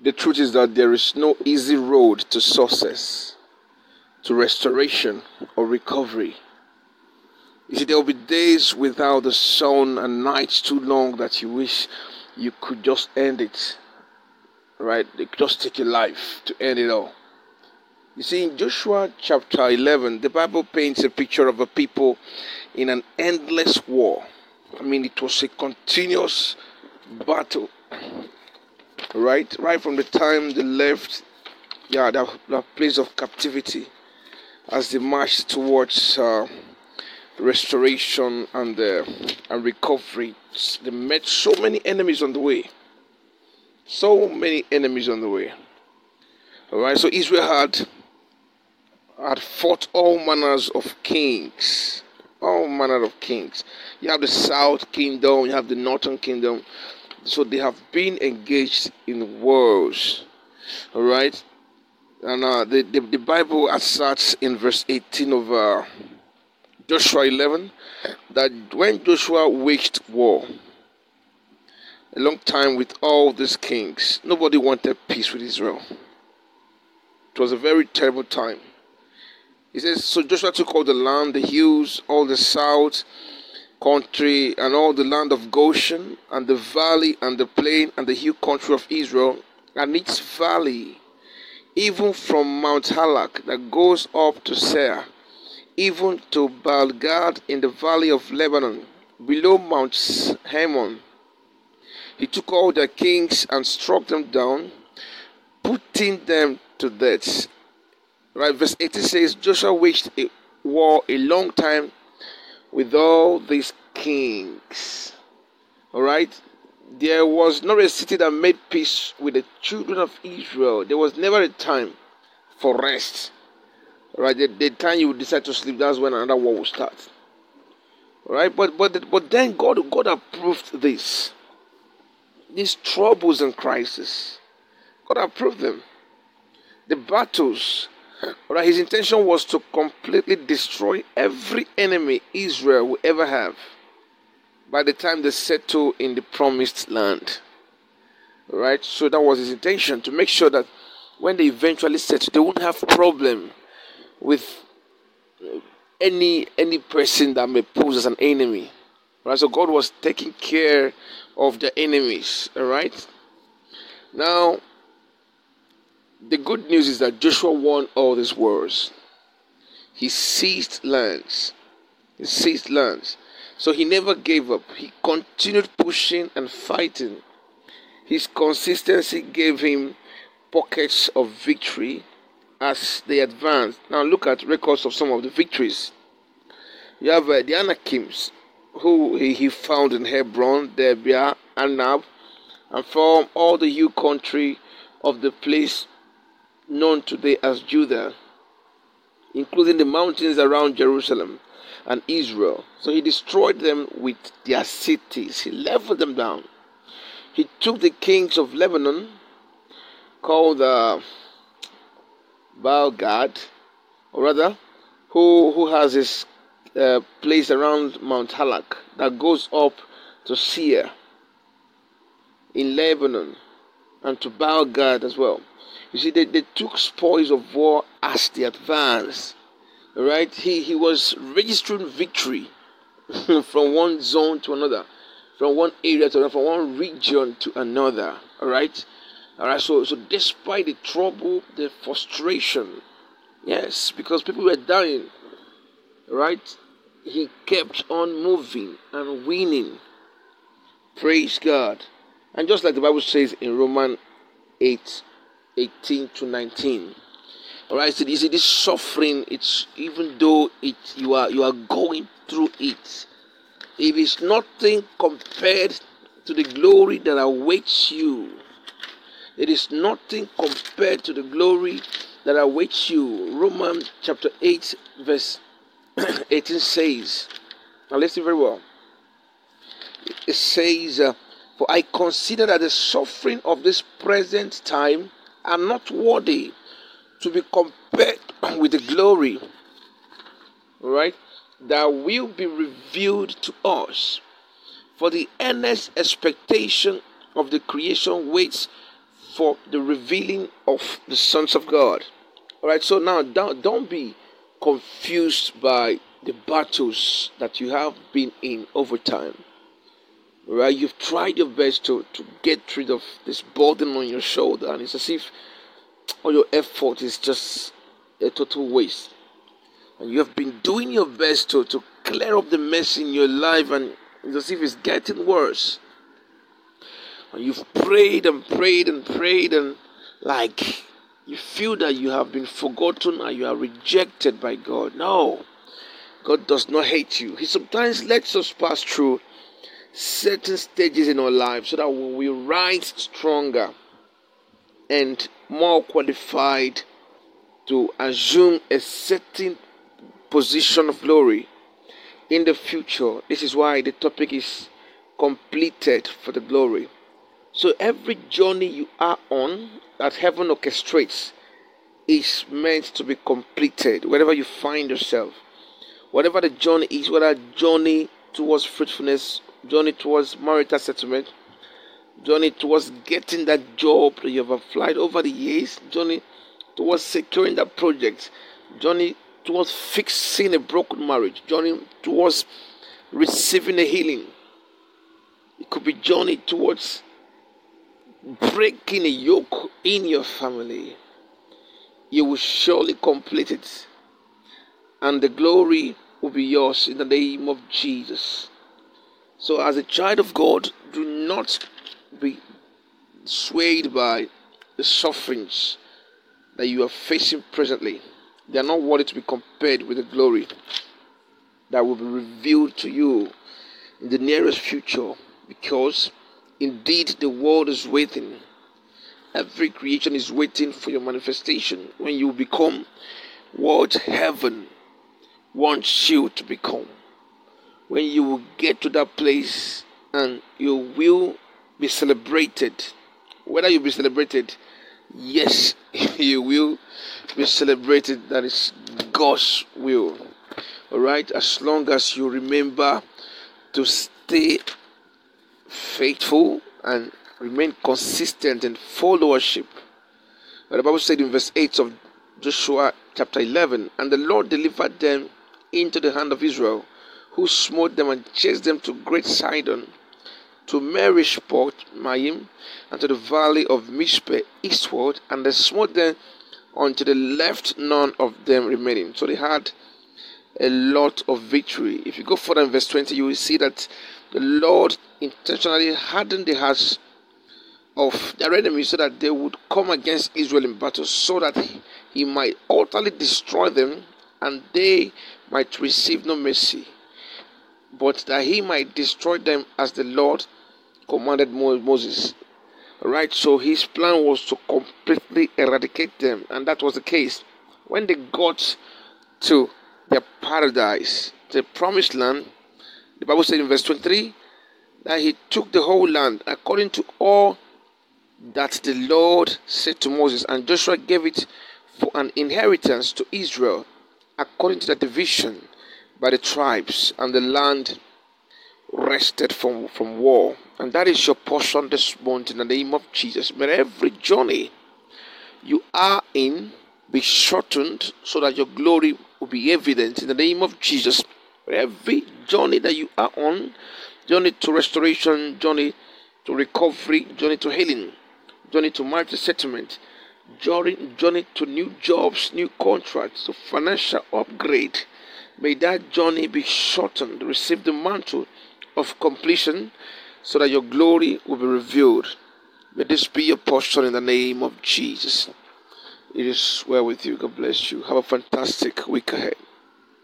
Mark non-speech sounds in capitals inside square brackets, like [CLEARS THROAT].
the truth is that there is no easy road to success, to restoration or recovery. You see, there will be days without the sun and nights too long that you wish you could just end it. Right? Could just take your life to end it all. You see, in Joshua chapter 11, the Bible paints a picture of a people in an endless war. I mean, it was a continuous battle right? Right from the time they left, yeah, that, that place of captivity, as they marched towards uh, restoration and uh, and recovery, they met so many enemies on the way. So many enemies on the way. All right, so Israel had had fought all manners of kings, all manner of kings. You have the south kingdom, you have the northern kingdom, so they have been engaged in wars. All right. And uh, the, the, the Bible asserts in verse 18 of uh, Joshua 11 that when Joshua waged war, a long time with all these kings, nobody wanted peace with Israel. It was a very terrible time. He says, So Joshua took all the land, the hills, all the south, country and all the land of Goshen and the valley and the plain and the hill country of Israel and its valley, even from Mount Halak that goes up to Seir, even to Baalgad in the valley of Lebanon, below Mount Hermon. He took all their kings and struck them down, putting them to death. Right, verse 80 says Joshua waged a war a long time with all these kings. All right? There was not a city that made peace with the children of Israel. There was never a time for rest. All right? The, the time you decide to sleep, that's when another war will start. All right? But but but then God God approved this. These troubles and crises. God approved them. The battles Right, his intention was to completely destroy every enemy Israel will ever have by the time they settle in the promised land. Right? So that was his intention to make sure that when they eventually settle, they won't have problem with uh, any any person that may pose as an enemy. Right? So God was taking care of the enemies. Alright? Now the good news is that Joshua won all these wars. He seized lands. He seized lands. So he never gave up. He continued pushing and fighting. His consistency gave him pockets of victory as they advanced. Now look at records of some of the victories. You have uh, the Anakims, who he, he found in Hebron, Debir, Anab, and from all the hill country of the place known today as Judah, including the mountains around Jerusalem and Israel. So he destroyed them with their cities, he leveled them down. He took the kings of Lebanon, called uh, Baalgad, or rather, who, who has his uh, place around Mount Halak that goes up to Seir in Lebanon and to Baalgad as well. You see, they, they took spoils of war as they advanced. Right? He, he was registering victory [LAUGHS] from one zone to another, from one area to another, from one region to another. All right? All right. So, so despite the trouble, the frustration, yes, because people were dying, right? He kept on moving and winning. Praise God. And just like the Bible says in Romans 8 18 to 19. All right, so you see this suffering. It's even though it you are you are going through it, it is nothing compared to the glory that awaits you. It is nothing compared to the glory that awaits you. Romans chapter 8, verse [CLEARS THROAT] 18 says, now listen very well. It says, uh, For I consider that the suffering of this present time are not worthy to be compared [CLEARS THROAT] with the glory, right, that will be revealed to us. For the earnest expectation of the creation waits for the revealing of the sons of God. All right, so now don't, don't be confused by the battles that you have been in over time. Right, you've tried your best to, to get rid of this burden on your shoulder, and it's as if all your effort is just a total waste. And you have been doing your best to, to clear up the mess in your life, and it's as if it's getting worse. And you've prayed and prayed and prayed, and like you feel that you have been forgotten and you are rejected by God. No, God does not hate you. He sometimes lets us pass through certain stages in our life so that we will rise stronger and more qualified to assume a certain position of glory in the future. This is why the topic is completed for the glory. So every journey you are on that heaven orchestrates is meant to be completed wherever you find yourself. Whatever the journey is, whether journey towards fruitfulness, journey towards marital settlement, journey towards getting that job that you have applied over the years, journey towards securing that project, journey towards fixing a broken marriage, journey towards receiving a healing. It could be journey towards breaking a yoke in your family. You will surely complete it, and the glory will be yours in the name of Jesus. So, as a child of God, do not be swayed by the sufferings that you are facing presently. They are not worthy to be compared with the glory that will be revealed to you in the nearest future because indeed the world is waiting. Every creation is waiting for your manifestation when you become what heaven wants you to become. When you will get to that place and you will be celebrated. Whether you be celebrated, yes, [LAUGHS] you will be celebrated. That is God's will. All right, as long as you remember to stay faithful and remain consistent in followership. The Bible said in verse 8 of Joshua chapter 11, and the Lord delivered them into the hand of Israel, who smote them and chased them to great Sidon to Merishpot Maim, and to the valley of Mizpeh eastward, and they smote them unto the left, none of them remaining. So they had a lot of victory. If you go further in verse 20, you will see that the Lord intentionally hardened the hearts of their enemies so that they would come against Israel in battle, so that he might utterly destroy them and they might receive no mercy, but that he might destroy them as the Lord commanded Moses. Right, so his plan was to completely eradicate them, and that was the case. When they got to their paradise, the promised land, the Bible said in verse 23 that he took the whole land according to all that the Lord said to Moses, and Joshua gave it for an inheritance to Israel according to the division by the tribes, and the land rested from, from war. And that is your portion this morning in the name of Jesus. May every journey you are in be shortened so that your glory will be evident in the name of Jesus. Every journey that you are on, journey to restoration, journey to recovery, journey to healing, journey to marital settlement, journey, journey to new jobs, new contracts, to financial upgrade. May that journey be shortened. Receive the mantle of completion so that your glory will be revealed. May this be your portion in the name of Jesus. It is well with you. God bless you. Have a fantastic week ahead.